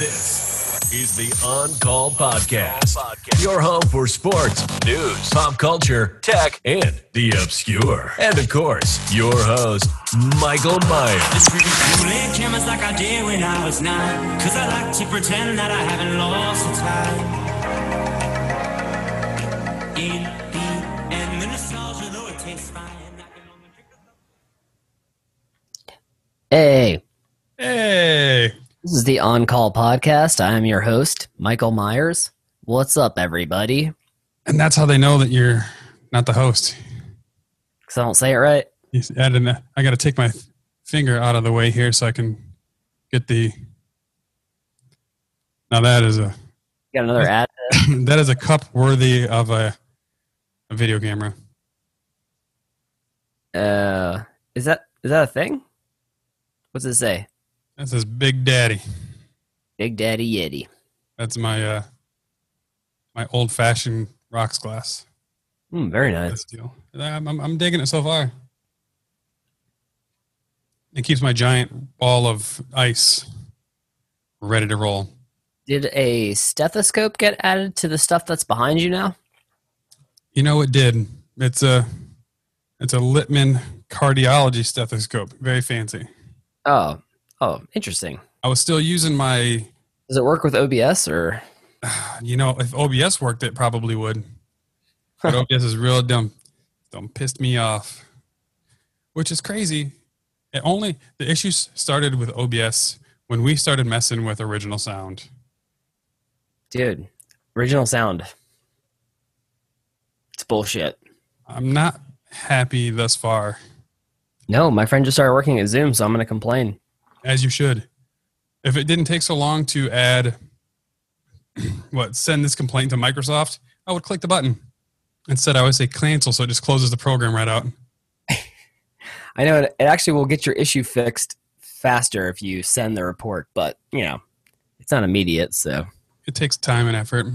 This is the On Call Podcast, your home for sports, news, pop culture, tech, and the obscure. And of course, your host, Michael Myers. Playing cameras like I did when I was nine. Cause I like to pretend that I haven't lost the time. In the the nostalgia, though it tastes fine. I can only drink the- Hey, Hey, this is the On Call Podcast. I'm your host, Michael Myers. What's up, everybody? and that's how they know that you're not the host. Because I don't say it right. You a- I got to take my finger out of the way here so I can get the. Now that is a Got another ad. that is a cup worthy of a, a video camera. Uh, is that is that a thing? What's it say? That says Big Daddy. Big Daddy Yeti. That's my uh my old fashioned rocks glass. Hmm, very nice. Deal. I'm, I'm, I'm digging it so far. It keeps my giant ball of ice ready to roll. Did a stethoscope get added to the stuff that's behind you now? You know it did. It's a it's a Littmann cardiology stethoscope. Very fancy. Oh, oh, interesting. I was still using my Does it work with OBS or? you know, if OBS worked it probably would. But OBS is real dumb. Dumb pissed me off. Which is crazy. It only the issues started with OBS when we started messing with original sound. Dude, original sound. It's bullshit. I'm not happy thus far, No, my friend just started working at Zoom, so I'm going to complain. As you should. If it didn't take so long to add what send this complaint to Microsoft, I would click the button. Instead, I would say cancel, so it just closes the program right out. I know it, it actually will get your issue fixed faster if you send the report, but you know, it's not immediate, so It takes time and effort.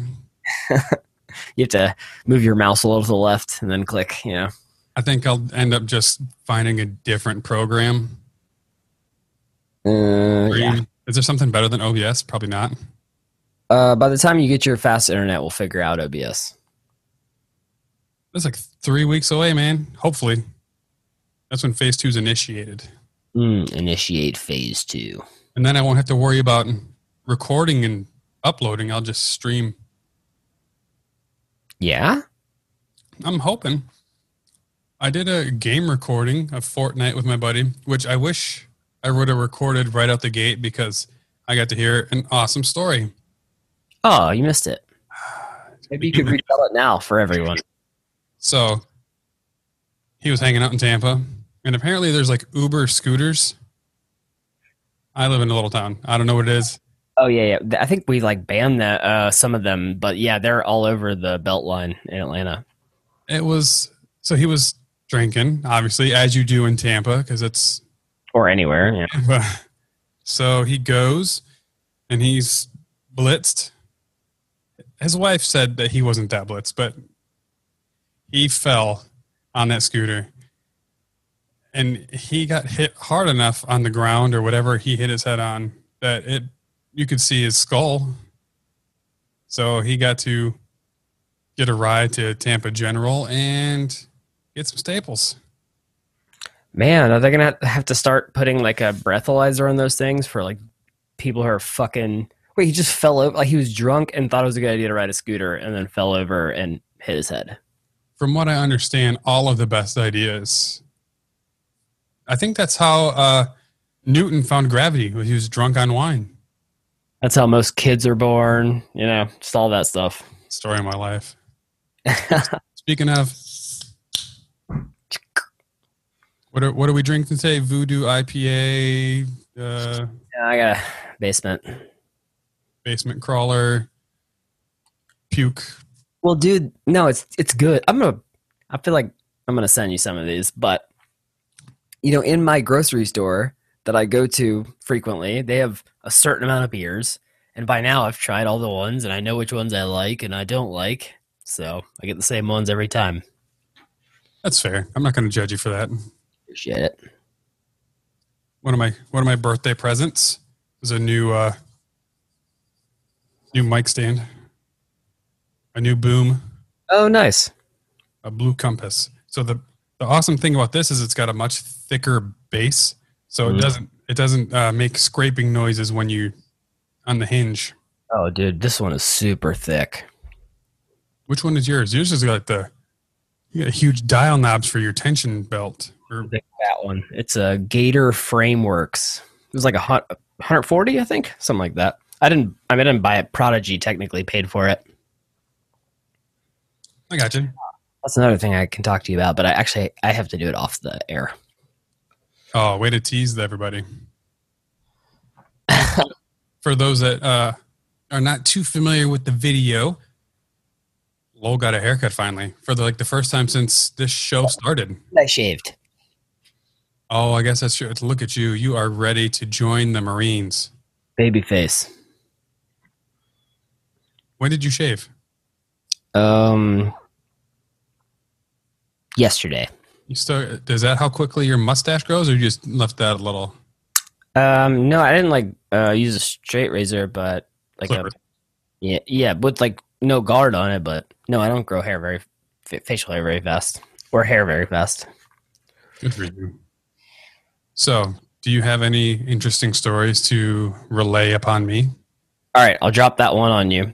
you have to move your mouse a little to the left and then click, you know. I think I'll end up just finding a different program. Uh, yeah. Is there something better than OBS? Probably not. Uh, by the time you get your fast internet, we'll figure out OBS. That's like three weeks away, man. Hopefully. That's when phase two is initiated. Mm, initiate phase two. And then I won't have to worry about recording and uploading. I'll just stream. Yeah? I'm hoping. I did a game recording of Fortnite with my buddy, which I wish I would have recorded right out the gate because I got to hear an awesome story. Oh, you missed it. Maybe you could retell it now for everyone. So he was hanging out in Tampa, and apparently there's like Uber scooters. I live in a little town. I don't know what it is. Oh yeah, yeah. I think we like banned that uh, some of them, but yeah, they're all over the Beltline in Atlanta. It was so he was drinking, obviously, as you do in Tampa, because it's Or anywhere. Yeah. so he goes and he's blitzed. His wife said that he wasn't that blitzed, but he fell on that scooter. And he got hit hard enough on the ground or whatever he hit his head on that it you could see his skull. So he got to get a ride to Tampa General and get some staples. Man, are they gonna have to start putting like a breathalyzer on those things for like people who are fucking? Wait, he just fell over. Like he was drunk and thought it was a good idea to ride a scooter, and then fell over and hit his head. from what I understand, all of the best ideas. I think that's how uh, Newton found gravity. He was drunk on wine. That's how most kids are born. You know, just all that stuff. Story of my life. Speaking of, what are what are we drinking today? Voodoo IPA, uh, Yeah, I got a basement. basement crawler, puke. Well, dude, no, it's it's good. I'm gonna. I feel like I'm gonna send you some of these, but you know, in my grocery store that I go to frequently, they have a certain amount of beers, and by now I've tried all the ones, and I know which ones I like and I don't like. So I get the same ones every time. That's fair. I'm not going to judge you for that. Appreciate it. One of my one of my birthday presents was a new uh, New mic stand, a new boom, Oh, nice. a blue compass. So the the awesome thing about this is it's got a much thicker base, so it Mhm. doesn't it doesn't uh, make scraping noises when you on the hinge. Oh, dude, this one is super thick. Which one is yours? Yours is got the you got huge dial knobs for your tension belt. Or That one. It's a Gator Frameworks. It was like a hun- 140, I think, something like that. I didn't. I, mean, I didn't buy it. Prodigy technically paid for it. I got you. That's another thing I can talk to you about, but I actually I have to do it off the air. Oh, way to tease everybody. For those that uh, are not too familiar with the video, Lowell got a haircut finally for the, like the first time since this show started. I shaved. Oh, I guess that's true. Look at you. You are ready to join the Marines. Baby face. When did you shave? Um, yesterday. You still is that how quickly your mustache grows, or you just left that a little? Um, no, I didn't like uh, use a straight razor, but like a yeah, yeah, with like no guard on it. But no, I don't grow hair very facial hair very fast or hair very fast. Good for you. So, do you have any interesting stories to relay upon me? All right, I'll drop that one on you.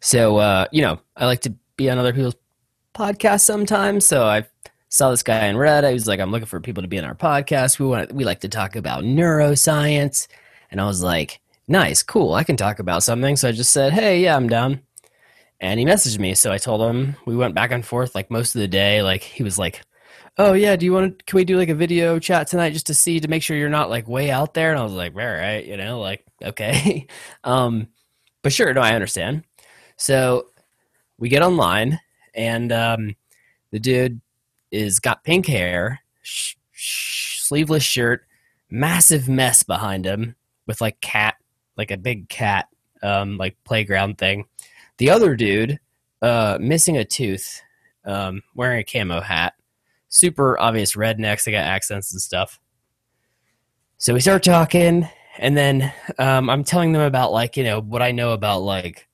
So, uh, you know, I like to be on other people's podcasts sometimes. So I saw this guy in Reddit. He was like, "I'm looking for people to be on our podcast. We want we like to talk about neuroscience." And I was like, "Nice, cool. I can talk about something." So I just said, "Hey, yeah, I'm down." And he messaged me. So I told him we went back and forth like most of the day. Like he was like, "Oh yeah, do you want to? Can we do like a video chat tonight just to see to make sure you're not like way out there?" And I was like, "All right, you know, like okay." um, but sure, no, I understand. So we get online, and um, the dude is got pink hair, sh- sh- sleeveless shirt, massive mess behind him with like cat, like a big cat, um, like playground thing. The other dude, uh, missing a tooth, um, wearing a camo hat, super obvious rednecks. They got accents and stuff. So we start talking, and then um, I'm telling them about like you know what I know about like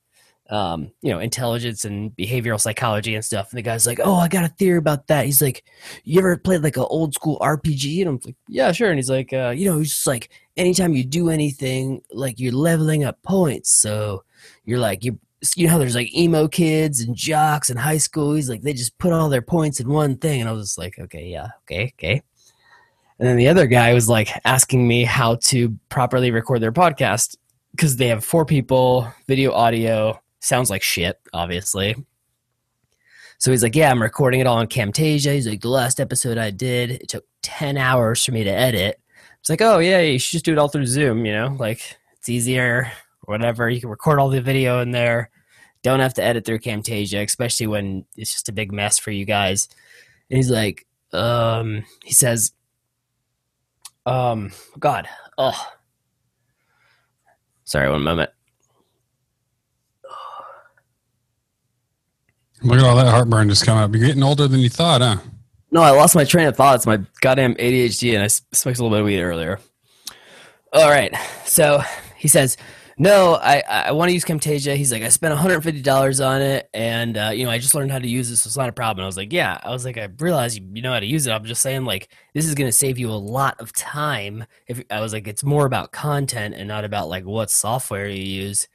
um, you know, intelligence and behavioral psychology and stuff. And the guy's like, "Oh, I got a theory about that." He's like, "You ever played like an old school RPG?" And I'm like, "Yeah, sure." And he's like, uh, "You know, it's just like anytime you do anything, like you're leveling up points. So you're like you." You know how there's like emo kids and jocks in high school. He's like they just put all their points in one thing, and I was just like, okay, yeah, okay, okay. And then the other guy was like asking me how to properly record their podcast because they have four people, video, audio, sounds like shit, obviously. So he's like, Yeah, I'm recording it all on Camtasia. He's like, The last episode I did, it took 10 hours for me to edit. It's like, Oh, yeah, you should just do it all through Zoom, you know? Like, it's easier, whatever. You can record all the video in there. Don't have to edit through Camtasia, especially when it's just a big mess for you guys. And he's like, um, he says, um, God, oh, sorry, one moment. Look at all that heartburn just come up. You're getting older than you thought, huh? No, I lost my train of thought. It's my goddamn ADHD, and I smoked a little bit of weed earlier. All right, so he says, "No, I I want to use Camtasia." He's like, "I spent 150 dollars on it, and uh, you know, I just learned how to use this. So it's not a problem." I was like, "Yeah." I was like, "I realize you, you know how to use it. I'm just saying, like, this is going to save you a lot of time." If I was like, "It's more about content and not about like what software you use,"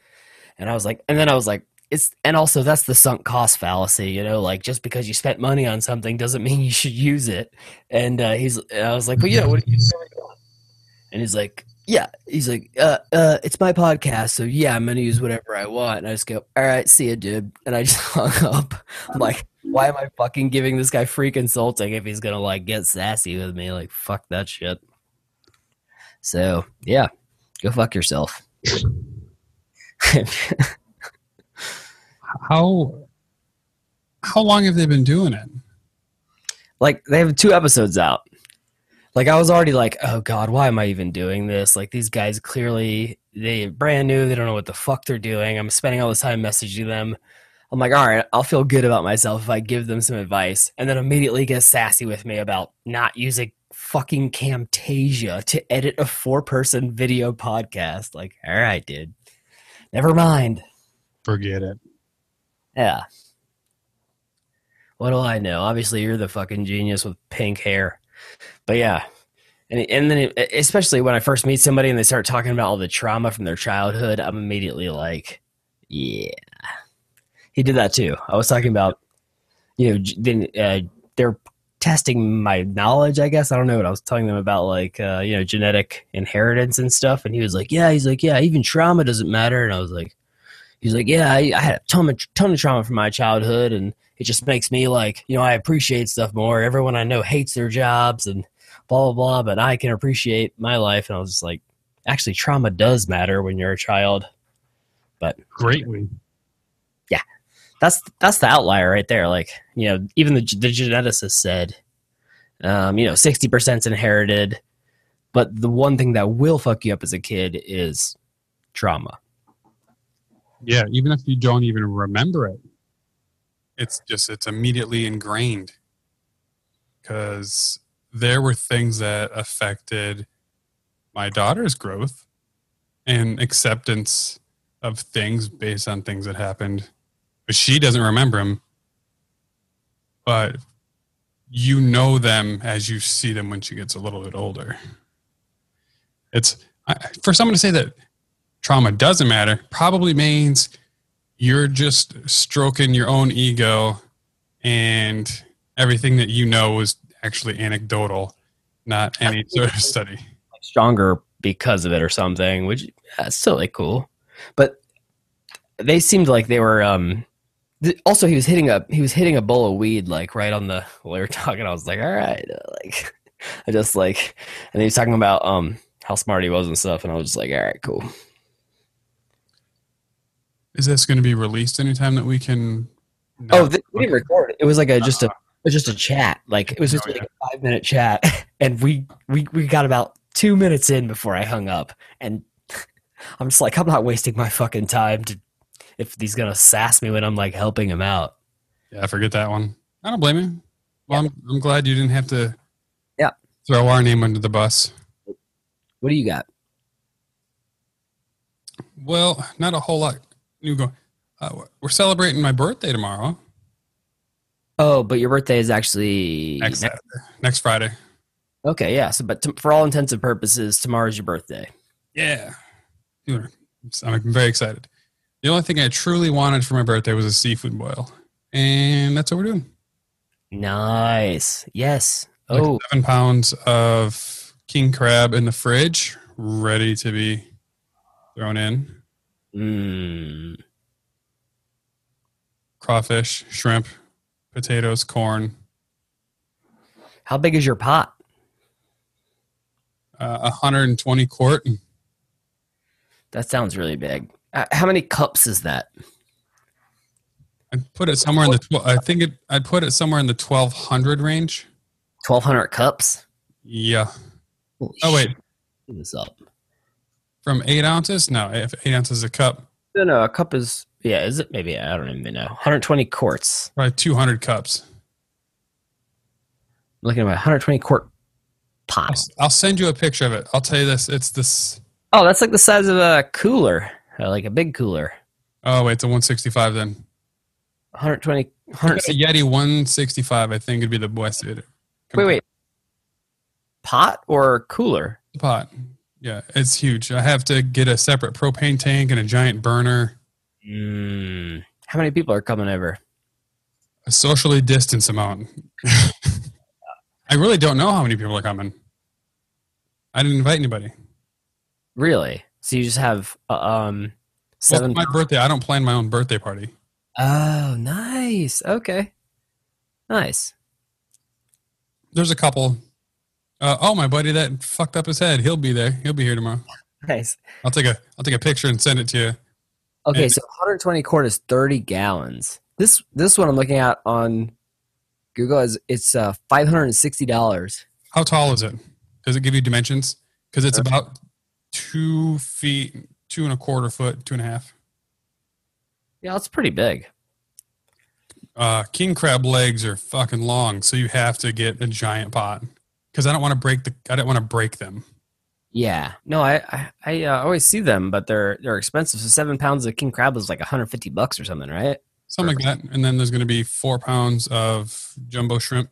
and I was like, and then I was like it's and also that's the sunk cost fallacy you know like just because you spent money on something doesn't mean you should use it and uh, he's and i was like well yeah what are you doing and he's like yeah he's like uh uh it's my podcast so yeah i'm gonna use whatever i want. And i just go all right see you dude. And i just hung up. I'm like why am i fucking giving this guy free consulting if he's gonna like get sassy with me? Like fuck that shit. So yeah go fuck yourself. How how long have they been doing it? like they have two episodes out like i was already like oh god why am i even doing this like these guys clearly they brand new they don't know what the fuck they're doing i'm spending all this time messaging them i'm like all right i'll feel good about myself if i give them some advice and then immediately get sassy with me about not using fucking camtasia to edit a four person video podcast like all right dude never mind Forget it. Yeah. What do I know? Obviously, you're the fucking genius with pink hair. But yeah. And, and then, it, especially when I first meet somebody and they start talking about all the trauma from their childhood, I'm immediately like, yeah. He did that too. I was talking about, you know, then uh, they're testing my knowledge, I guess. I don't know what I was telling them about, like, uh, you know, genetic inheritance and stuff. And he was like, yeah, he's like, yeah, even trauma doesn't matter. And I was like, he's like, yeah, I, I had a ton of, ton of trauma from my childhood, and it just makes me like, you know, I appreciate stuff more. Everyone I know hates their jobs and blah blah blah, but I can appreciate my life. And I was just like, actually, trauma does matter when you're a child. But greatly. Yeah, that's that's the outlier right there. Like, you know, even the the geneticist said, um, you know, sixty percent's inherited, but the one thing that will fuck you up as a kid is trauma. Yeah, even if you don't even remember it, it's just it's immediately ingrained. Because there were things that affected my daughter's growth and acceptance of things based on things that happened, but she doesn't remember them. But you know them as you see them when she gets a little bit older. It's I, for someone to say that trauma doesn't matter probably means you're just stroking your own ego and everything that you know is actually anecdotal, not any sort of study. stronger because of it or something, which that's still like cool. But they seemed like they were um th- also he was hitting a he was hitting a bowl of weed like right on the while they were talking. I was like, all right, uh, like I just like and he was talking about um how smart he was and stuff, and I was just like, all right, cool. Is this going to be released anytime that we can? Oh, th- we didn't record it. It was like a uh-huh. just a it was just a chat. Like it was just Oh, like a five minute chat, and we we we got about two minutes in before I hung up, and I'm just like, I'm not wasting my fucking time to if he's gonna sass me when I'm like helping him out. yeah, I forget that one. I don't blame you. Well, I'm, I'm glad you didn't have to. Yeah. Throw our name under the bus. What do you got? Well, not a whole lot. You go. Uh, we're celebrating my birthday tomorrow. Oh, but your birthday is actually Next Saturday, next Friday. okay. Yeah. So, but t- for all intents and purposes, tomorrow's your birthday. Yeah. I'm very excited. The only thing I truly wanted for my birthday was a seafood boil. And that's what we're doing. Nice. Yes. Like Oh, seven pounds of king crab in the fridge, ready to be thrown in. Mm, Crawfish, shrimp, potatoes, corn. how big is your pot? Uh, 120 quart. That sounds really big. Uh, how many cups is that? I'd put it somewhere in the. Tw- I think it. I'd put it somewhere in the 1200 range. Twelve hundred cups. Yeah. Holy Oh wait, shit, this up. From eight ounces? No, if eight ounces a cup, No, no, a cup is yeah. Is it maybe I don't even know. 120 quarts. probably 200 cups. I'm looking at my 120 quart I'll, pot. I'll send you a picture of it. I'll tell you this. It's this. Oh, that's like the size of a cooler, uh, like a big cooler. Oh wait, it's a 165 then. 120. A 160, Yeti 165, I think, would be the best. It, wait, wait. Pot or cooler? pot. Yeah, it's huge. I have to get a separate propane tank and a giant burner. Mm, how many people are coming over? A socially distanced amount. I really don't know how many people are coming. I didn't invite anybody. Really? So you just have uh, um seven? it's my birthday. I don't plan my own birthday party. oh, nice. Okay, nice. There's a couple. Uh, oh, my buddy that fucked up his head. He'll be there. He'll be here tomorrow. Nice. I'll take a I'll take a picture and send it to you. Okay, And- so 120 quart is 30 gallons. This this one I'm looking at on Google is it's uh $560. How tall is it? Does it give you dimensions? Because it's about two feet, two and a quarter foot, two and a half. Yeah, it's pretty big. Uh, king crab legs are fucking long, so you have to get a giant pot. Because I don't want to break the. I don't want to break them. Yeah, no, I I, I uh, always see them, but they're they're expensive. So seven pounds of king crab is like 150 bucks or something, right? Something like that. And then there's going to be four pounds of jumbo shrimp,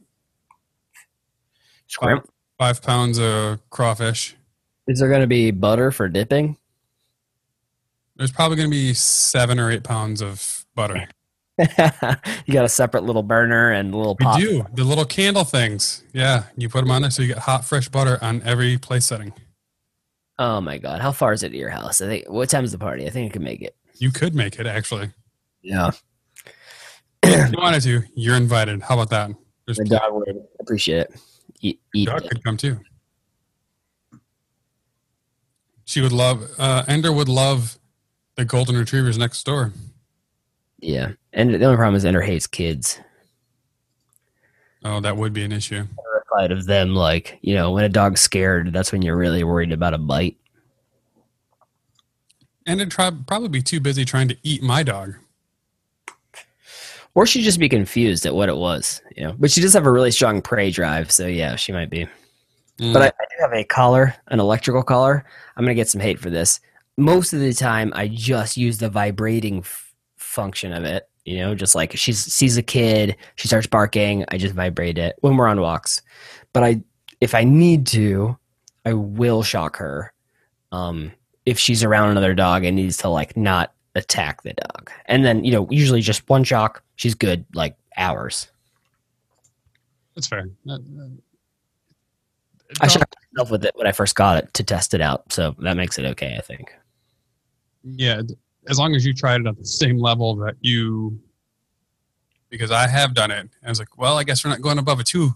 Shrimp. five pounds of crawfish. Is there going to be butter for dipping? There's probably going to be seven or eight pounds of butter. you got a separate little burner and a little We do the little candle things. Yeah, you put them on there so you get hot, fresh butter on every place setting. Oh my god, how far is it to your house? I think. What time is the party? I think I can make it. You could make it actually. Yeah, If you wanted to, you're invited. How about that? There's the dog would appreciate it. Eat, eat dog it. could come too. She would love. Uh, Ender would love the golden retrievers next door. Yeah, and the only problem is Ender hates kids. Oh, that would be an issue. Terrified of them, like you know, when a dog's scared, that's when you're really worried about a bite. And it'd try, probably be too busy trying to eat my dog. Or she'd just be confused at what it was, you know. But she does have a really strong prey drive, so yeah, she might be. Mm. But I, I do have a collar, an electrical collar. I'm gonna get some hate for this. Most of the time, I just use the vibrating f- function of it. You know, just like she sees a kid, she starts barking. I just vibrate it when we're on walks. But I, if I need to, I will shock her. Um, if she's around another dog and needs to like not attack the dog, and then you know, usually just one shock, she's good like hours. That's fair. Uh, uh, I shocked myself with it when I first got it to test it out, so that makes it okay. I think. yeah, as long as you tried it at the same level that you, because I have done it. I was like, well, I guess we're not going above a two,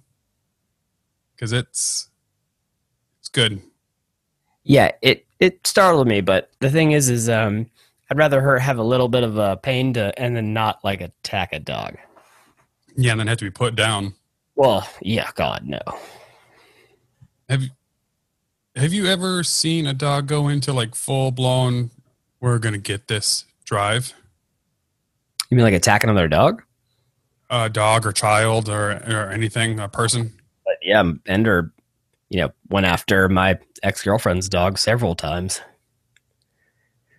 because it's it's good. Yeah, it it startled me, but the thing is, is um, I'd rather her have a little bit of a pain to, and then not like attack a dog. Yeah, and then have to be put down. Well, yeah, God, no. Have you have you ever seen a dog go into like full blown? We're gonna get this drive. You mean like attacking another dog? A dog or child or or anything, a person. But yeah, Ender, you know, went after my ex girlfriend's dog several times.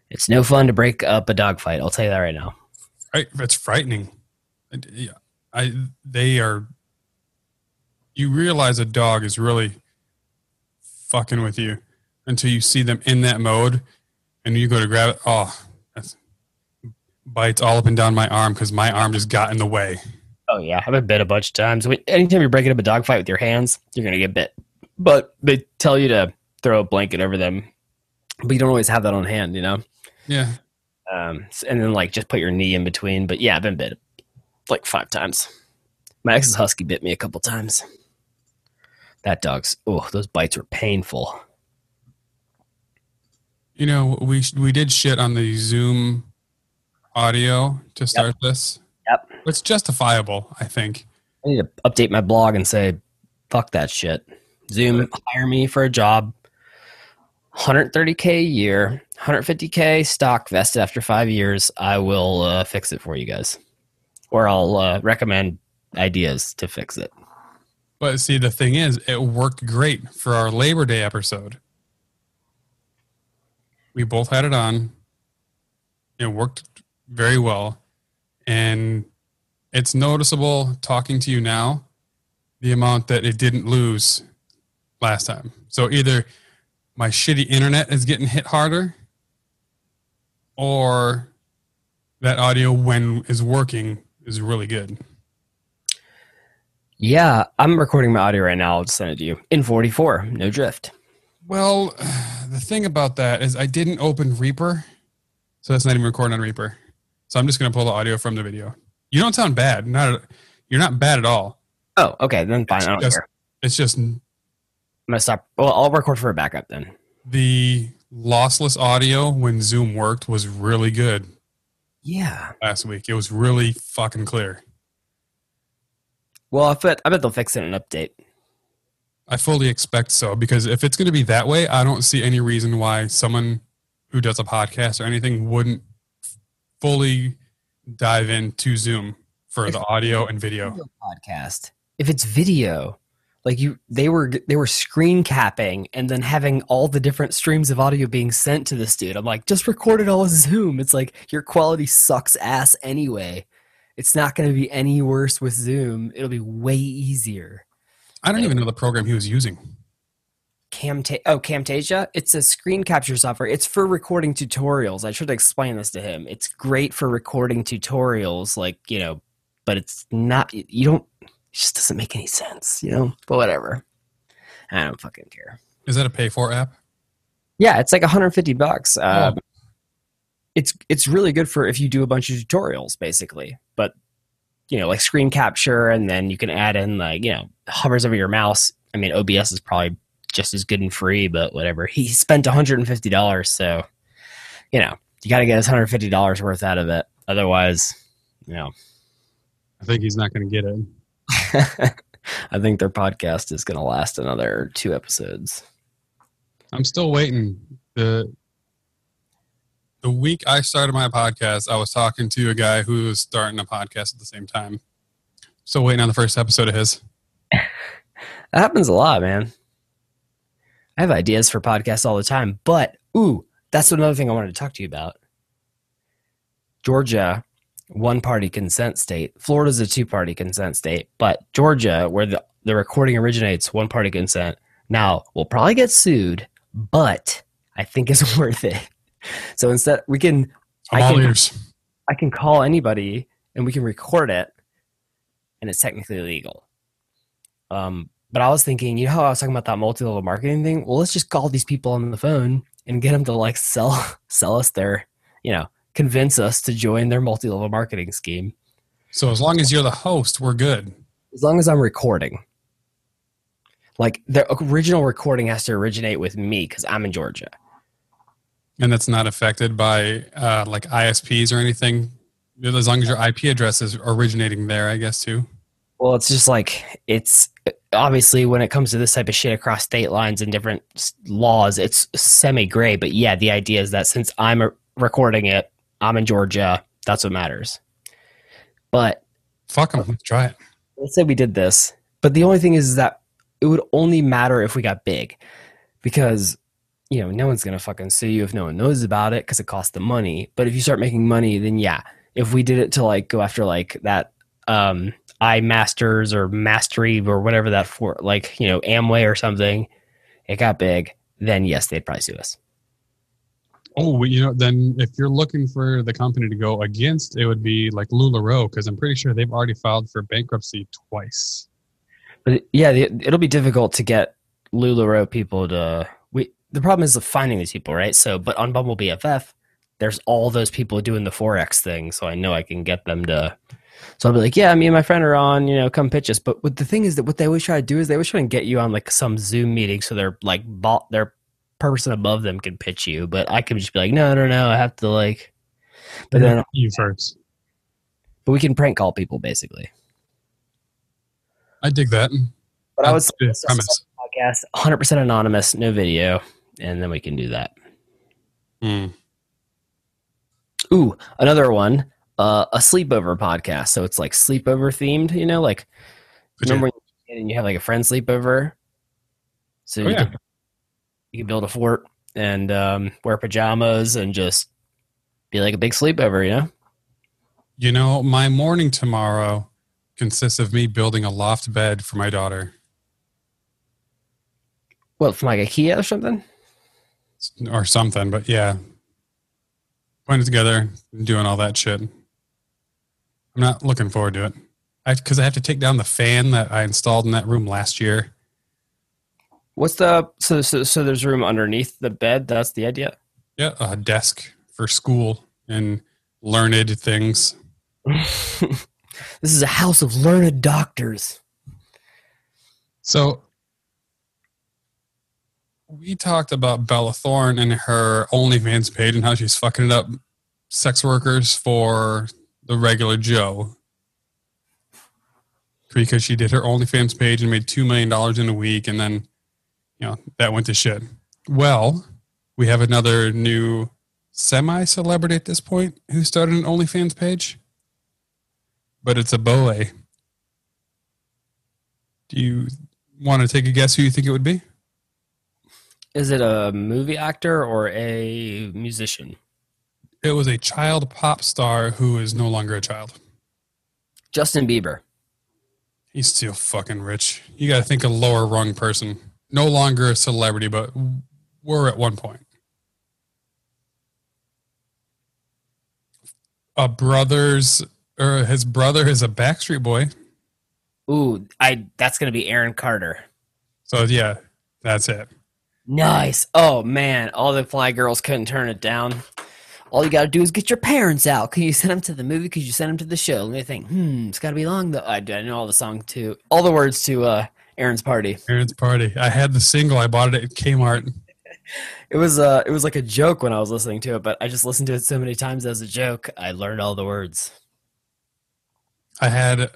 It's no fun to break up a dog fight. I'll tell you that right now. Right, it's frightening. Yeah, I they are. You realize a dog is really fucking with you until you see them in that mode, and you go to grab it. Oh, that's bites all up and down my arm because my arm just got in the way. Oh yeah, I've been bit a bunch of times. Anytime you're breaking up a dog fight with your hands, you're gonna get bit. But they tell you to throw a blanket over them, but you don't always have that on hand, you know. Yeah, Um, and then like just put your knee in between. But yeah, I've been bit like five times. My ex's husky bit me a couple times. That dog's oh, those bites were painful. You know we we did shit on the Zoom audio to start this. Yep. It's justifiable, I think. I need to update my blog and say, fuck that shit. Zoom, hire me for a job. 130k a year, 150k stock vested after five years. I will uh, fix it for you guys, or I'll uh, recommend ideas to fix it. But see, the thing is, it worked great for our Labor Day episode. We both had it on. It worked very well. And it's noticeable talking to you now the amount that it didn't lose last time. So either my shitty internet is getting hit harder or that audio when is working is really good. Yeah, I'm recording my audio right now. I'll send it to you in 44, no drift. Well, the thing about that is I didn't open Reaper, so that's not even recording on Reaper. So I'm just going to pull the audio from the video. You don't sound bad. Not you're not bad at all. Oh, okay, then fine. I don't Just- care. It's just I'm gonna stop. Well, I'll record for a backup then. the lossless audio when Zoom worked was really good Yeah. last week. It was really fucking clear. Well, I bet I bet they'll fix it in an update. I fully expect so because if it's going to be that way, I don't see any reason why someone who does a podcast or anything wouldn't fully dive into Zoom for the audio and video. Video podcast. If it's video, like you they were they were screen capping and then having all the different streams of audio being sent to this dude i'm like just record it all with zoom it's like your quality sucks ass anyway it's not going to be any worse with zoom it'll be way easier I don't even know the program he was using. Camta- oh camtasia it's a screen capture software it's for recording tutorials i should explain this to him it's great for recording tutorials like you know but it's not you don't it just doesn't make any sense you know but whatever i don't fucking care Is that a pay for app? Yeah, it's like 150 bucks. Um, It's it's really good for if you do a bunch of tutorials, basically. But you know, like screen capture, and then you can add in like you know hovers over your mouse. I mean, OBS is probably just as good and free, but whatever. He spent 150 dollars, so you know you got to get his 150 dollars worth out of it. Otherwise, you know, I think he's not going to get it. I think their podcast is going to last another two episodes. I'm still waiting. The the week I started my podcast, I was talking to a guy who was starting a podcast at the same time. Still waiting on the first episode of his. That happens a lot, man. I have ideas for podcasts all the time, but ooh, that's another thing I wanted to talk to you about. Georgia, one party consent state. Florida's a two party consent state, but Georgia, where the, the recording originates, one party consent. Now, we'll probably get sued, but I think it's worth it. So instead, we can I'm I can- I can call anybody and we can record it, and it's technically legal. Um, but I was thinking, you know how I was talking about that multi-level marketing thing? Well, let's just call these people on the phone and get them to like sell sell us their, you know, convince us to join their multi-level marketing scheme. So as long as you're the host, we're good. As long as I'm recording. Like the original recording has to originate with me because I'm in Georgia. And that's not affected by uh, like ISPs or anything. As long as your IP address is originating there, I guess too. Well, it's just like it's obviously when it comes to this type of shit across state lines and different laws, it's semi gray. But yeah, the idea is that since I'm recording it, I'm in Georgia. That's what matters. But Fuck them. Let's try it. let's say we did this, but the only thing is that it would only matter if we got big, because you know no one's gonna fucking sue you if no one knows about it because it costs them money. But if you start making money, then yeah, if we did it to like go after like that um I Masters or Mastery or whatever that for like you know Amway or something, it got big, then yes, they'd probably sue us. Oh, you know, then if you're looking for the company to go against, it would be like LuLaRoe because I'm pretty sure they've already filed for bankruptcy twice. But yeah, it'll be difficult to get LuLaRoe people to. We the problem is finding these people, right? So, but on Bumble BFF, there's all those people doing the forex thing, so I know I can get them to. So I'll be like, yeah, me and my friend are on, you know, come pitch us. But what the thing is that what they always try to do is they always try to get you on like some Zoom meeting, so they're like bought their person above them can pitch you, but I can just be like, no, no, no, I have to like. But then, you first. but we can prank call people basically. I dig that. But I would say Good it's just premise. a podcast, 100% anonymous, no video, and then we can do that. Hmm. Ooh, another one, uh, a sleepover podcast. So it's like sleepover themed, you know, like remember when you, and you have like a friend sleepover. So Oh, you, yeah. can, you can build a fort and um, wear pajamas and just be like a big sleepover, you know? You know, my morning tomorrow consists of me building a loft bed for my daughter What from like IKEA or something? Or something, but yeah. Putting it together, doing all that shit. I'm not looking forward to it. I because I have to take down the fan that I installed in that room last year. What's the so so so there's room underneath the bed? That's the idea. Yeah, a desk for school and learned things. this is a house of learned doctors. So we talked about Bella Thorne and her OnlyFans page and how she's fucking it up sex workers for the regular Joe. Because she did her OnlyFans page and made $2 million in a week, and then, you know, that went to shit. Well, we have another new semi celebrity at this point who started an OnlyFans page, but it's a boy. Do you Want to take a guess who you think it would be? Is it a movie actor or a musician? It was a child pop star who is no longer a child. Justin Bieber. He's still fucking rich. You got to think a lower rung person. No longer a celebrity, but were at one point. A brother's or his brother is a Backstreet Boy. Ooh, I that's gonna be Aaron Carter. So yeah, that's it. Nice. Oh man, all the fly girls couldn't turn it down. All you gotta do is get your parents out. Can you send them to the movie? Could you send them to the show? And they think, hmm, it's gotta be long though. I, I know all the song too, all the words to uh, Aaron's party. Aaron's party. I had the single. I bought it at Kmart. It was uh, it was like a joke when I was listening to it, but I just listened to it so many times as a joke. I learned all the words. I had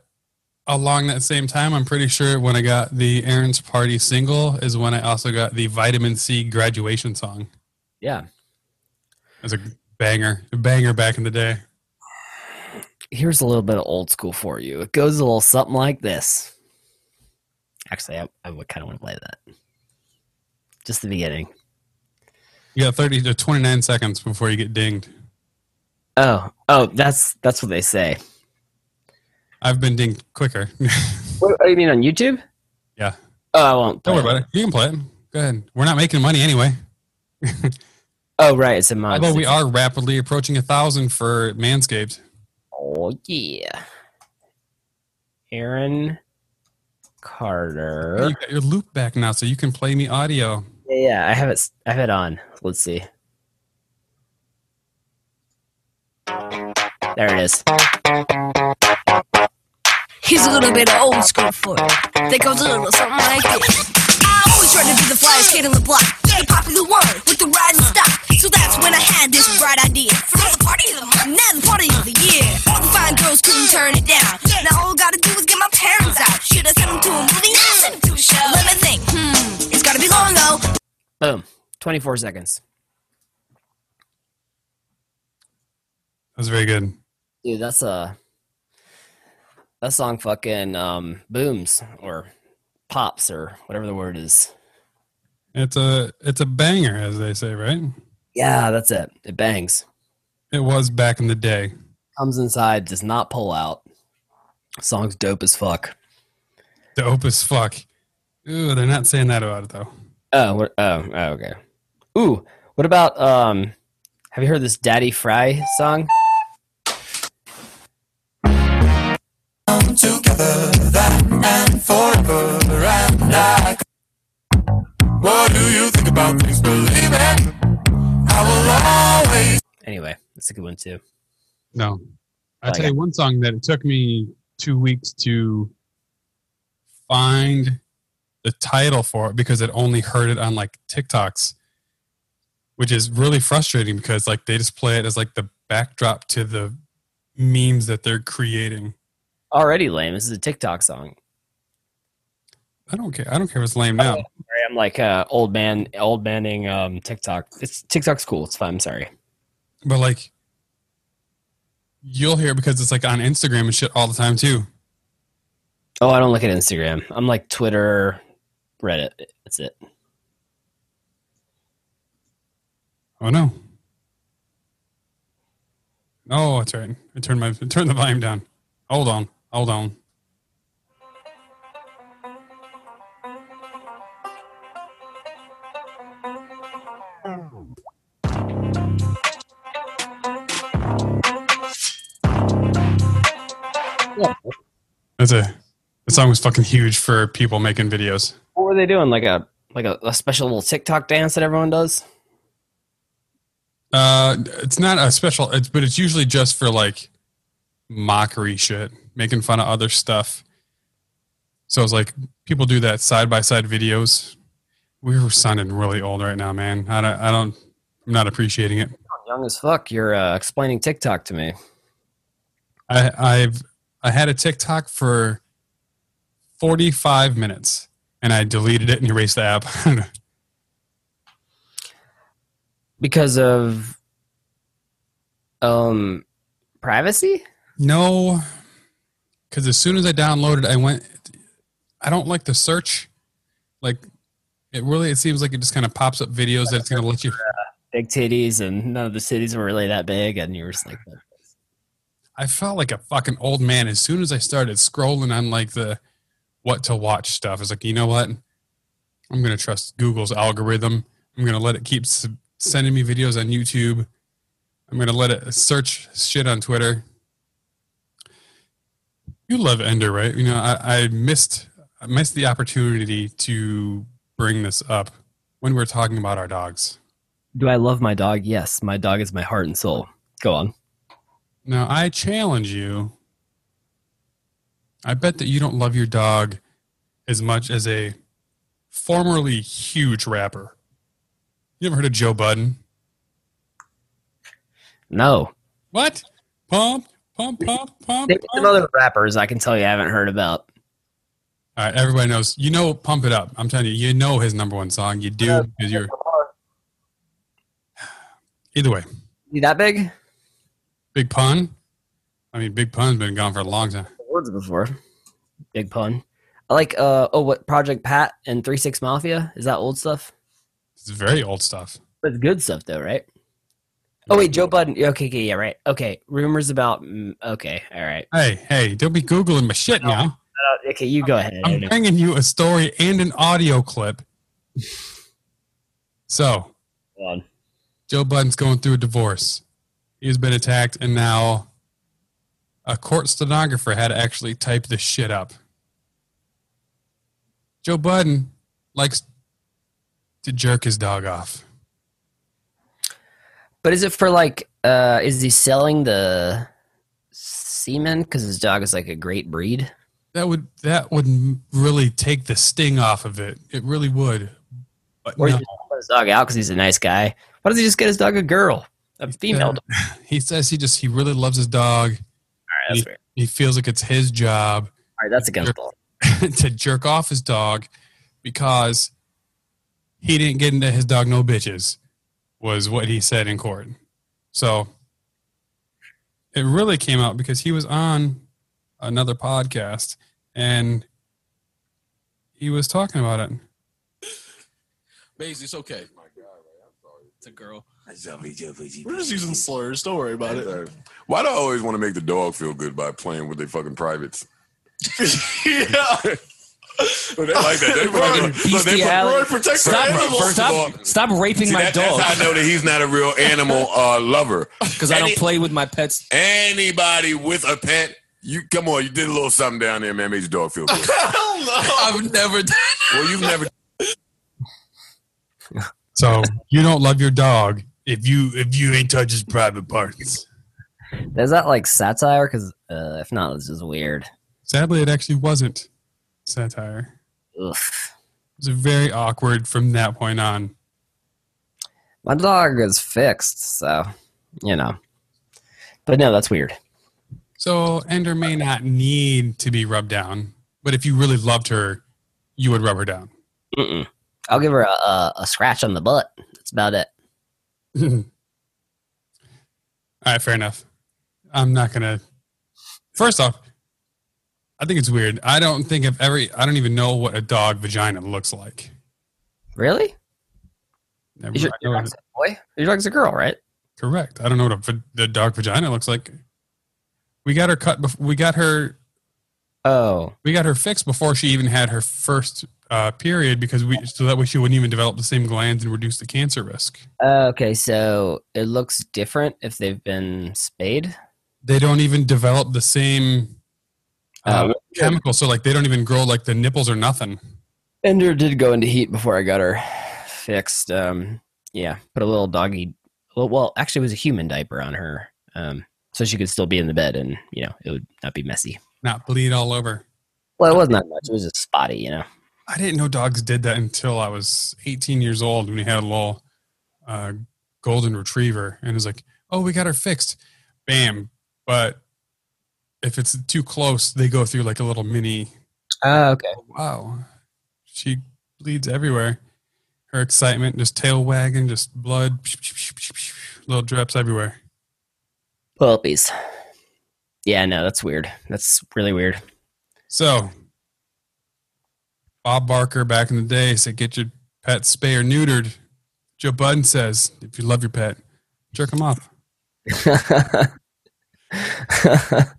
along that same time. I'm pretty sure when I got the Aaron's party single is when I also got the Vitamin C graduation song. Yeah. As a banger, a banger back in the day. Here's a little bit of old school for you. It goes a little something like this. Actually, I, I would kind of want to play that. Just the beginning. You got 30 to 29 seconds before you get dinged. Oh, oh, that's that's what they say. I've been dinged quicker. What, do you mean on YouTube? yeah. Oh, I won't. Don't worry about it. You can play it. Go ahead. We're not making money anyway. Oh, right. It's in my. Although we are rapidly approaching a thousand for Manscaped. Oh yeah. Aaron Carter. You got your loop back now, so you can play me audio. Yeah, yeah, I have it. I have it on. Let's see. There it is. Here's a little bit of old school for you. That goes a little something like this. I always tried to be the flyest kid on the block, the popular one with the riding stock. So that's when I had this bright idea. For the party of the month, now the party of the year. All the fine girls couldn't turn it down. Now all I gotta do is get my parents out. Should I send them to a movie? Nah, send them to a show. Let me think. Hmm, it's gotta be long though. Boom. Twenty-four seconds. That was very good. Dude, that's a that song fucking um booms or pops or whatever the word is. It's a it's a banger, as they say, right? Yeah, that's it. It bangs. It was back in the day. Comes inside, does not pull out. Song's dope as fuck. Dope as fuck. Ooh, they're not saying that about it though. Oh, what, oh, oh, okay. Ooh, what about um? Have you heard this Daddy Fry song? What do you think about things? Believe it. I will always. Anyway, that's a good one too. No. I Like tell you one song that it took me two weeks to find the title for it because it only heard it on like TikToks, which is really frustrating because like they just play it as like the backdrop to the memes that they're creating. Already lame. This is a TikTok song. I don't care. I don't care if it's lame now. I'm like uh, old man, old manning um, TikTok. It's TikTok's cool. It's fine. I'm sorry. But like you'll hear because it's like on Instagram and shit all the time too. Oh, I don't look at Instagram. I'm like Twitter, Reddit. That's it. Oh no. Oh, that's right. I turned my I turned the volume down. Hold on. Hold on. That's a the song was fucking huge for people making videos. What were they doing? Like a like a, a special little TikTok dance that everyone does? Uh, it's not a special, it's, but it's usually just for like mockery shit, making fun of other stuff. So it's like people do that side by side videos. We're sounding really old right now, man. I don't, I don't, I'm not appreciating it. Young as fuck. You're uh, explaining TikTok to me. I, I've, I had a TikTok for 45 minutes and I deleted it and erased the app. because of um privacy No, because as soon as I downloaded, I went. I don't like the search Like it really it seems like it just kind of pops up videos that it's gonna let you Big titties, and none of the titties were really that big, and you were just like, I felt like a fucking old man as soon as I started scrolling on like the what to watch stuff. It's like, you know what? I'm gonna trust Google's algorithm. I'm gonna let it keep sending me videos on YouTube. I'm gonna let it search shit on Twitter. You love Ender, right? You know, I, I missed I missed the opportunity to bring this up when we were talking about our dogs. "Do I love my dog? Yes, my dog is my heart and soul." Go on. Now, I challenge you. I bet that you don't love your dog as much as a formerly huge rapper. You ever heard of Joe Budden? No, What? Pump, pump, pump, pump. Some other rappers I can tell you I haven't heard about. All right, everybody knows. You know, pump it up. I'm telling you, you know his number one song. You do because you're. Either way, You that big? Big Pun. I mean, Big Pun's been gone for a long time. Words before. Big pun. I like uh oh what Project Pat and Three Six Mafia is that old stuff? It's very old stuff. But it's good stuff though, right? Oh wait, Joe Budden. Okay, okay, yeah, right. Okay, rumors about. Okay, all right. Hey, hey, don't be googling my shit now. Uh, okay, you go ahead. I'm bringing you a story and an audio clip. So, on. Joe Budden's going through a divorce. He's been attacked, and now a court stenographer had to actually type this shit up. Joe Budden likes to jerk his dog off. But is it for like? uh Is he selling the semen because his dog is like a great breed? That would that would really take the sting off of it. It really would. But Or no, just put his dog out because he's a nice guy? Why doesn't he just get his dog a girl, a female? Yeah. He says he just he really loves his dog. right, that's he, he feels like it's his job All right, that's against law. to jerk off his dog because he didn't get into his dog no bitches was what he said in court. So it really came out because he was on another podcast and he was talking about it. Maisie, it's okay. It's a girl. We're just using slurs. Don't worry about it. Why do I always want to make the dog feel good by playing with their fucking privates? yeah. Look, they like that. They fucking, look, they. Roy protect Stop, animals. stop, First of all, stop raping see, my that- dog That's how I know that he's not a real animal uh, lover. because I don't play with my pets. Anybody with a pet, you come on, you did a little something down there, man. Made your dog feel good. Hell. I've never done. well, you've never. So you don't love your dog if you if you ain't touch his private parts. Is that like satire? Because uh, if not, this is weird. Sadly, it actually wasn't satire. Ugh. It was very awkward from that point on. My dog is fixed, so you know. But no, that's weird. So Ender may not need to be rubbed down, but if you really loved her, you would rub her down. Mm-mm. I'll give her a, a, a scratch on the butt. That's about it. All right, fair enough. I'm not gonna. First off, I think it's weird. I don't think I've ever. I don't even know what a dog vagina looks like. Really? Never, your, your dog's a boy? Your dog's a girl, right? Correct. I don't know what a, the dog vagina looks like. We got her cut. Before, we got her. Oh, We got her fixed before she even had her first uh, period because we so that way she wouldn't even develop the same glands and reduce the cancer risk. Uh, okay. So it looks different if they've been spayed. They don't even develop the same uh, Uh, chemical. So like they don't even grow like the nipples or nothing. Ender did go into heat before I got her fixed. Um, yeah, put a little doggy. Well, well, actually, it was a human diaper on her, um, so she could still be in the bed, and you know, it would not be messy. Not bleed all over. Well, it wasn't that much. It was just spotty, you know. I didn't know dogs did that until I was 18 years old when we had a little uh, golden retriever, and it was like, "Oh, we got her fixed." Bam! But if it's too close, they go through like a little mini. Ah, oh, okay. Wow, she bleeds everywhere. Her excitement, just tail wagging, just blood, little drips everywhere. Puppies. Yeah, no, that's weird. That's really weird. So, Bob Barker back in the day said, "Get your pet spay or neutered." Joe Budden says, "If you love your pet, jerk him off."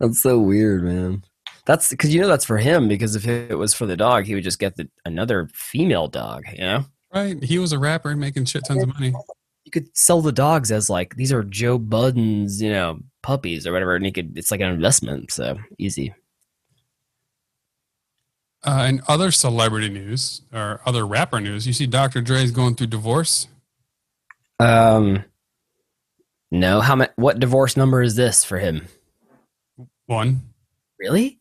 that's so weird, man. That's because you know that's for him. Because if it was for the dog, he would just get the, another female dog. You know, Right? He was a rapper and making shit tons of money. you could sell the dogs as like these are Joe Budden's, you know, puppies or whatever, and he could. It's like an investment. So easy. Uh, and other celebrity news or other rapper news, you see Dr. Dre's going through divorce. Um, no. How much? What divorce number is this for him? One, Really?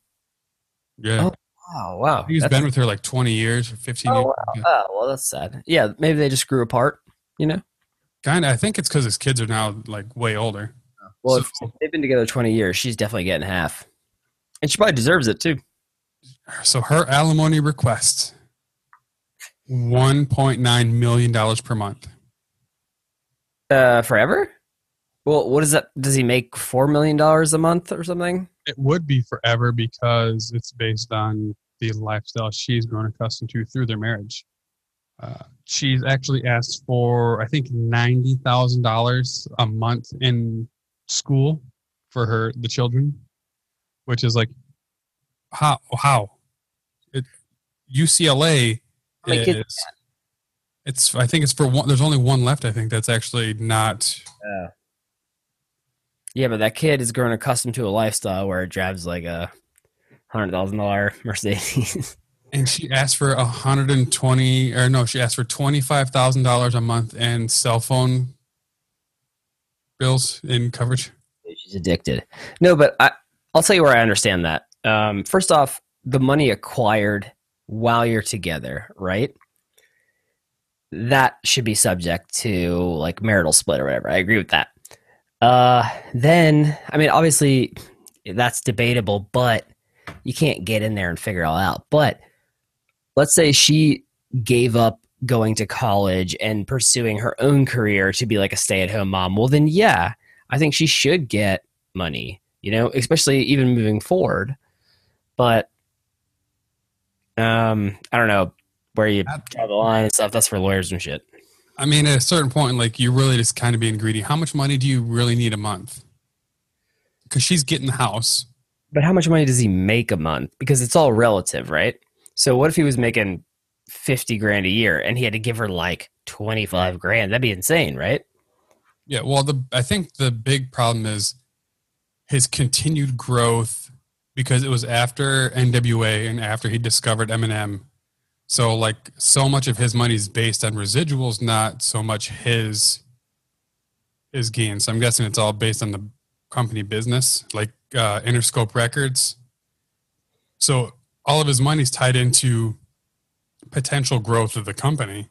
yeah, Oh, Wow, wow. he's That's- been with her like twenty years or fifteen Oh, years. wow. Oh, well, that's sad. Yeah, maybe they just grew apart. You know. Kind of. I think it's because his kids are now like way older. Well, if they've been together twenty years, she's definitely getting half, and she probably deserves it too. So her alimony request, one point nine million dollars per month. Uh, forever. Well, what is that? Does he make four million dollars a month or something? It would be forever because it's based on the lifestyle she's grown accustomed to through their marriage. Uh, she's actually asked for, I think, ninety thousand dollars a month in school for her the children, which is like how how it UCLA is. It's. I think it's for one. There's only one left. I think that's actually not. Yeah, but that kid is growing accustomed to a lifestyle where it drives like a hundred thousand dollar Mercedes. And she asked for a hundred and twenty, or no, she asked for twenty five thousand dollars a month in cell phone bills in coverage. She's addicted. No, but I, I'll tell you where I understand that. Um, first off, the money acquired while you're together, right? That should be subject to like marital split or whatever. I agree with that. Uh, then, I mean, obviously, that's debatable, but you can't get in there and figure it all out. But let's say she gave up going to college and pursuing her own career to be like a stay at home mom. Well, then, yeah, I think she should get money, you know, especially even moving forward. But um, I don't know where you draw the line and stuff. That's for lawyers and shit. I mean, at a certain point, like you're really just kind of being greedy. How much money do you really need a month? Because she's getting the house. But how much money does he make a month? Because it's all relative, right? So what if he was making fifty grand a year and he had to give her like twenty five grand? That'd be insane, right? Yeah, well, the I think the big problem is his continued growth because it was after NWA and after he discovered Eminem. So like so much of his money is based on residuals, not so much his his gains. So I'm guessing it's all based on the company business, like uh, Interscope Records. So all of his money's tied into potential growth of the company.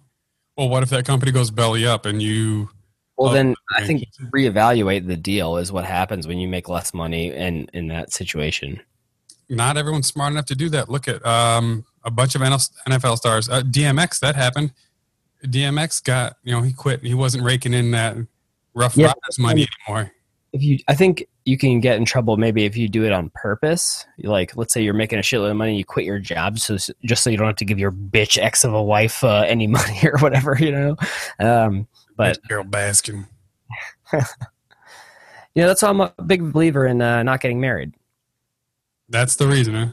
Well, what if that company goes belly up and you Well, Oh, then I okay. think reevaluate the deal is what happens when you make less money in in that situation. not everyone's smart enough to do that. Look at um, a bunch of NFL stars. Uh, DMX, that happened. DMX got, you know, he quit. He wasn't raking in that rough Yeah. riders money anymore. if you i think you can get in trouble maybe if you do it on purpose like let's say you're making a shitload of money and you quit your job so just so you don't have to give your bitch ex of a wife uh, any money or whatever you know um but Carole Baskin. you know that's why i'm a big believer in uh, not getting married That's the reason, huh?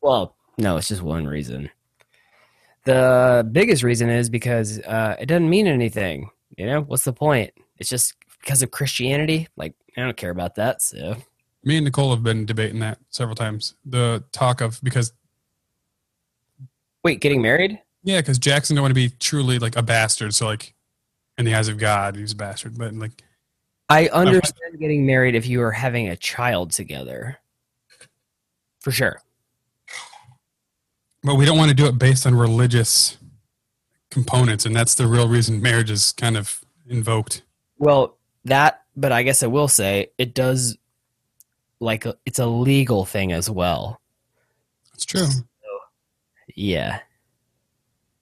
well no it's just one reason the biggest reason is because uh, it doesn't mean anything you know what's the point it's just because of christianity like i don't care about that so Me and Nicole have been debating that several times. The talk of because wait getting married yeah, because Jackson don't want to be truly like a bastard. So like in the eyes of God, he's a bastard. But like I understand getting married if you are having a child together. For sure. But we don't want to do it based on religious components, and that's the real reason marriage is kind of invoked. Well, that, but I guess I will say it does, like, it's a legal thing as well. that's true. Yeah.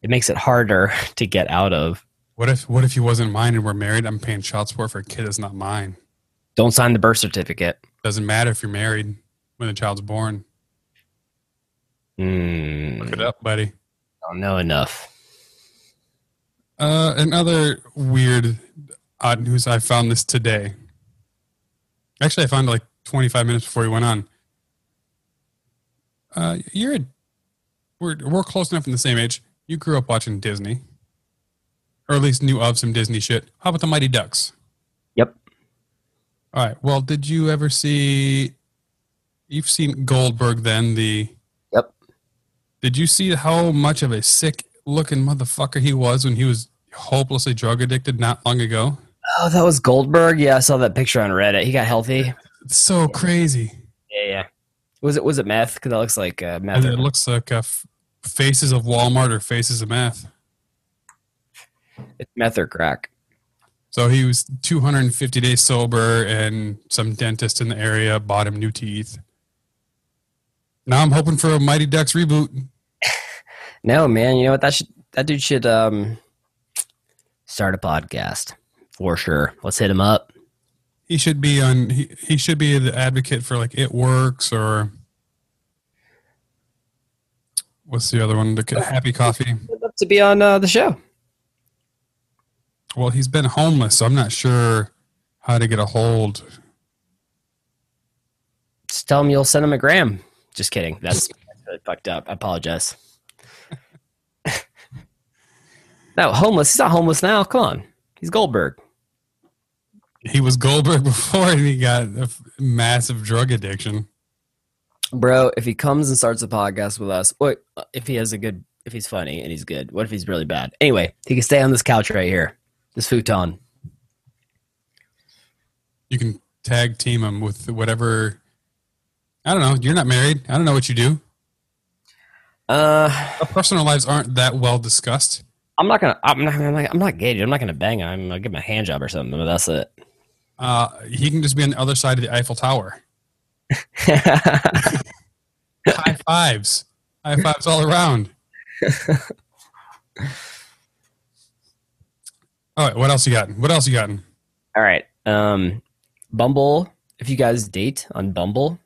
It makes it harder to get out of. What if what if he wasn't mine and we're married? I'm paying child support for a kid that's not mine. Don't sign the birth certificate. Doesn't matter if you're married when the child's born. Hmm. Look it up, buddy. Don't know enough. Uh, another weird, odd news. I found this today. Actually, I found it like 25 minutes before we went on. Uh, you're a, we're we're close enough in the same age. You grew up watching Disney, or at least knew of some Disney shit. How about the Mighty Ducks? Yep. All right. Well, did you ever see? You've seen Goldberg, then the. Did you see how much of a sick looking motherfucker he was when he was hopelessly drug addicted not long ago? Oh, that was Goldberg. Yeah, I saw that picture on Reddit. He got healthy. It's so crazy. Yeah, yeah. Was it was it meth? Because that looks like uh, meth. It looks like uh, faces of Walmart or faces of meth. It's meth or crack. So he was 250 days sober, and some dentist in the area bought him new teeth. Now I'm hoping for a Mighty Ducks reboot. No, man. You know what? That should that dude should um start a podcast for sure. Let's hit him up. He should be on. He, he should be the advocate for like It Works or what's the other one? The Happy Coffee. I'd love to be on uh, the show. Well, he's been homeless, so I'm not sure how to get a hold. Just tell him you'll send him a gram. Just kidding. That's really fucked up. I apologize. no, homeless. He's not homeless now. Come on. He's Goldberg. He was Goldberg before, and he got a f- massive drug addiction. Bro, if he comes and starts a podcast with us, wait, if he has a good, if he's funny and he's good, what if he's really bad? Anyway, he can stay on this couch right here, this futon. You can tag team him with whatever. I don't know. You're not married. I don't know what you do. Uh, Our personal lives aren't that well discussed. I'm not gonna, I'm not, I'm not, I'm not gay, dude. I'm not gonna bang him. I'm gonna give him a hand job or something, but that's it. Uh, he can just be on the other side of the Eiffel Tower. High fives. High fives all around. all right. What else you got? What else you got? All right. Um, Bumble. If you guys date on Bumble,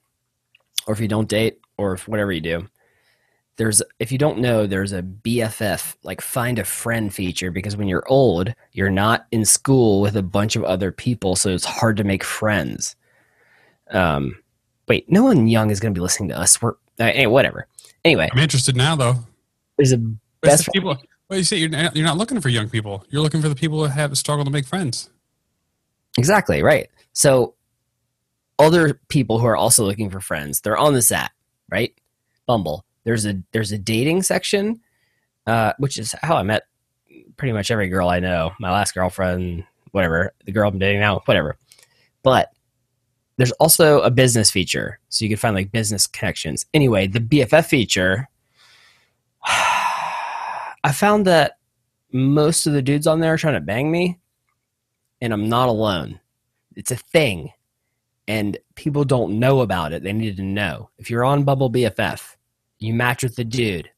or if you don't date, or if whatever you do, there's if you don't know, there's a BFF like find a friend feature because when you're old, you're not in school with a bunch of other people, so it's hard to make friends. Um, wait, no one young is going to be listening to us. We're uh, anyway, whatever. Anyway, I'm interested now, though. there's a best people. Well, you say you're not, you're not looking for young people. You're looking for the people that have struggle to make friends. Exactly, right. So other people who are also looking for friends, they're on this app, right? Bumble. There's a there's a dating section, uh, which is how I met pretty much every girl I know. My last girlfriend, whatever, the girl I'm dating now, whatever. But there's also a business feature, so you can find like business connections. Anyway, the BFF feature, I found that most of the dudes on there are trying to bang me, and I'm not alone. It's a thing, and people don't know about it. They need to know. If you're on Bumble BFF, you match with the dude,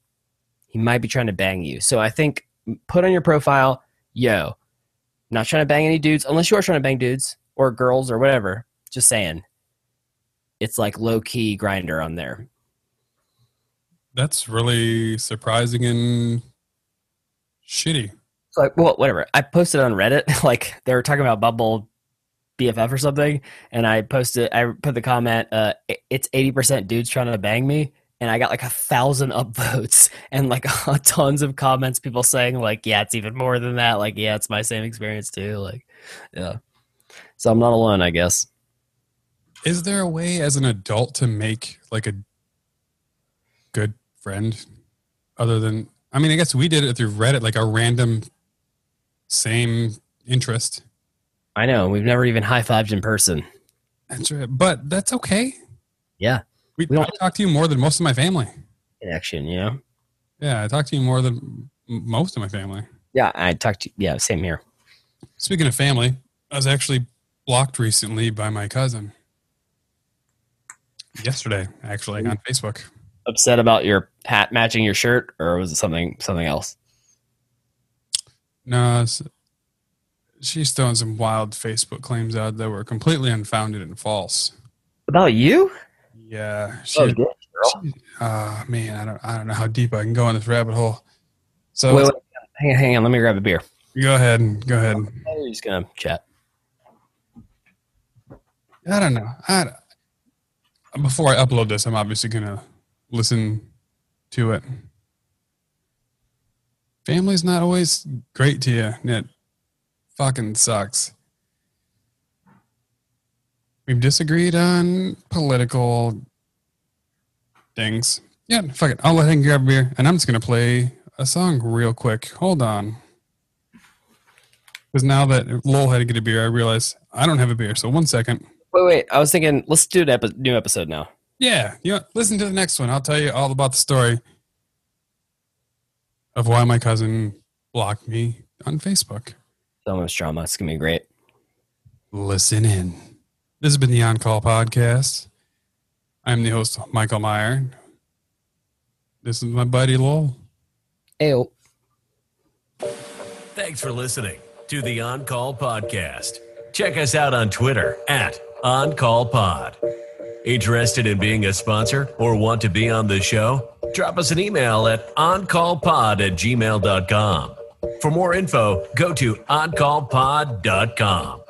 he might be trying to bang you. So I think put on your profile, yo, not trying to bang any dudes, unless you are trying to bang dudes or girls or whatever. Just saying. It's like low key Grindr on there. That's really surprising and shitty. Like, well, whatever. I posted on Reddit, like they were talking about Bumble BFF or something, and I posted, I put the comment, uh, "It's eighty percent dudes trying to bang me," and I got like a thousand upvotes and like tons of comments, people saying like, "Yeah, it's even more than that." Like, yeah, it's my same experience too. Like, yeah. So I'm not alone, I guess. Is there a way as an adult to make like a good friend other than I mean I guess we did it through Reddit like a random same interest. I know we've never even high fived in person. That's right. But that's okay. Yeah, We, We I don't- talk to you more than most of my family. connection. You know. Yeah, I talk to you more than most of my family. Yeah, I talked to. You. Yeah, same here. Speaking of family, I was actually blocked recently by my cousin. Yesterday, actually, on Facebook. Upset about your hat matching your shirt, or was it something something else? No, she's throwing some wild Facebook claims out that were completely unfounded and false. About you? Yeah, she Oh, good. Uh, man, I don't, I don't know how deep I can go in this rabbit hole. So Wait, wait, hang on, hang on. Let me grab a beer. go ahead, and go ahead. We're just gonna chat. I don't know. I, before I upload this, I'm obviously gonna listen to it. Family's not always great to you. It fucking sucks. We've disagreed on political things. Yeah, fuck it. I'll let him grab a beer, and I'm just gonna play a song real quick. Hold on. Because now that Lowell had to get a beer, I realize I don't have a beer. So one second. Wait, wait. I was thinking. Let's do an epi- new episode now. Yeah, you know, listen to the next one. I'll tell you all about the story of why my cousin blocked me on Facebook. So much drama. It's gonna be great. Listen in. This has been the On Call Podcast. I'm the host, Michael Meyer. This is my buddy Lowell. Ayo. Oh. Thanks for listening to the On Call Podcast. Check us out on Twitter at On Call Pod. Interested in being a sponsor or want to be on the show? Drop us an email at oncallpod at gmail.com. For more info, go to oncallpod.com.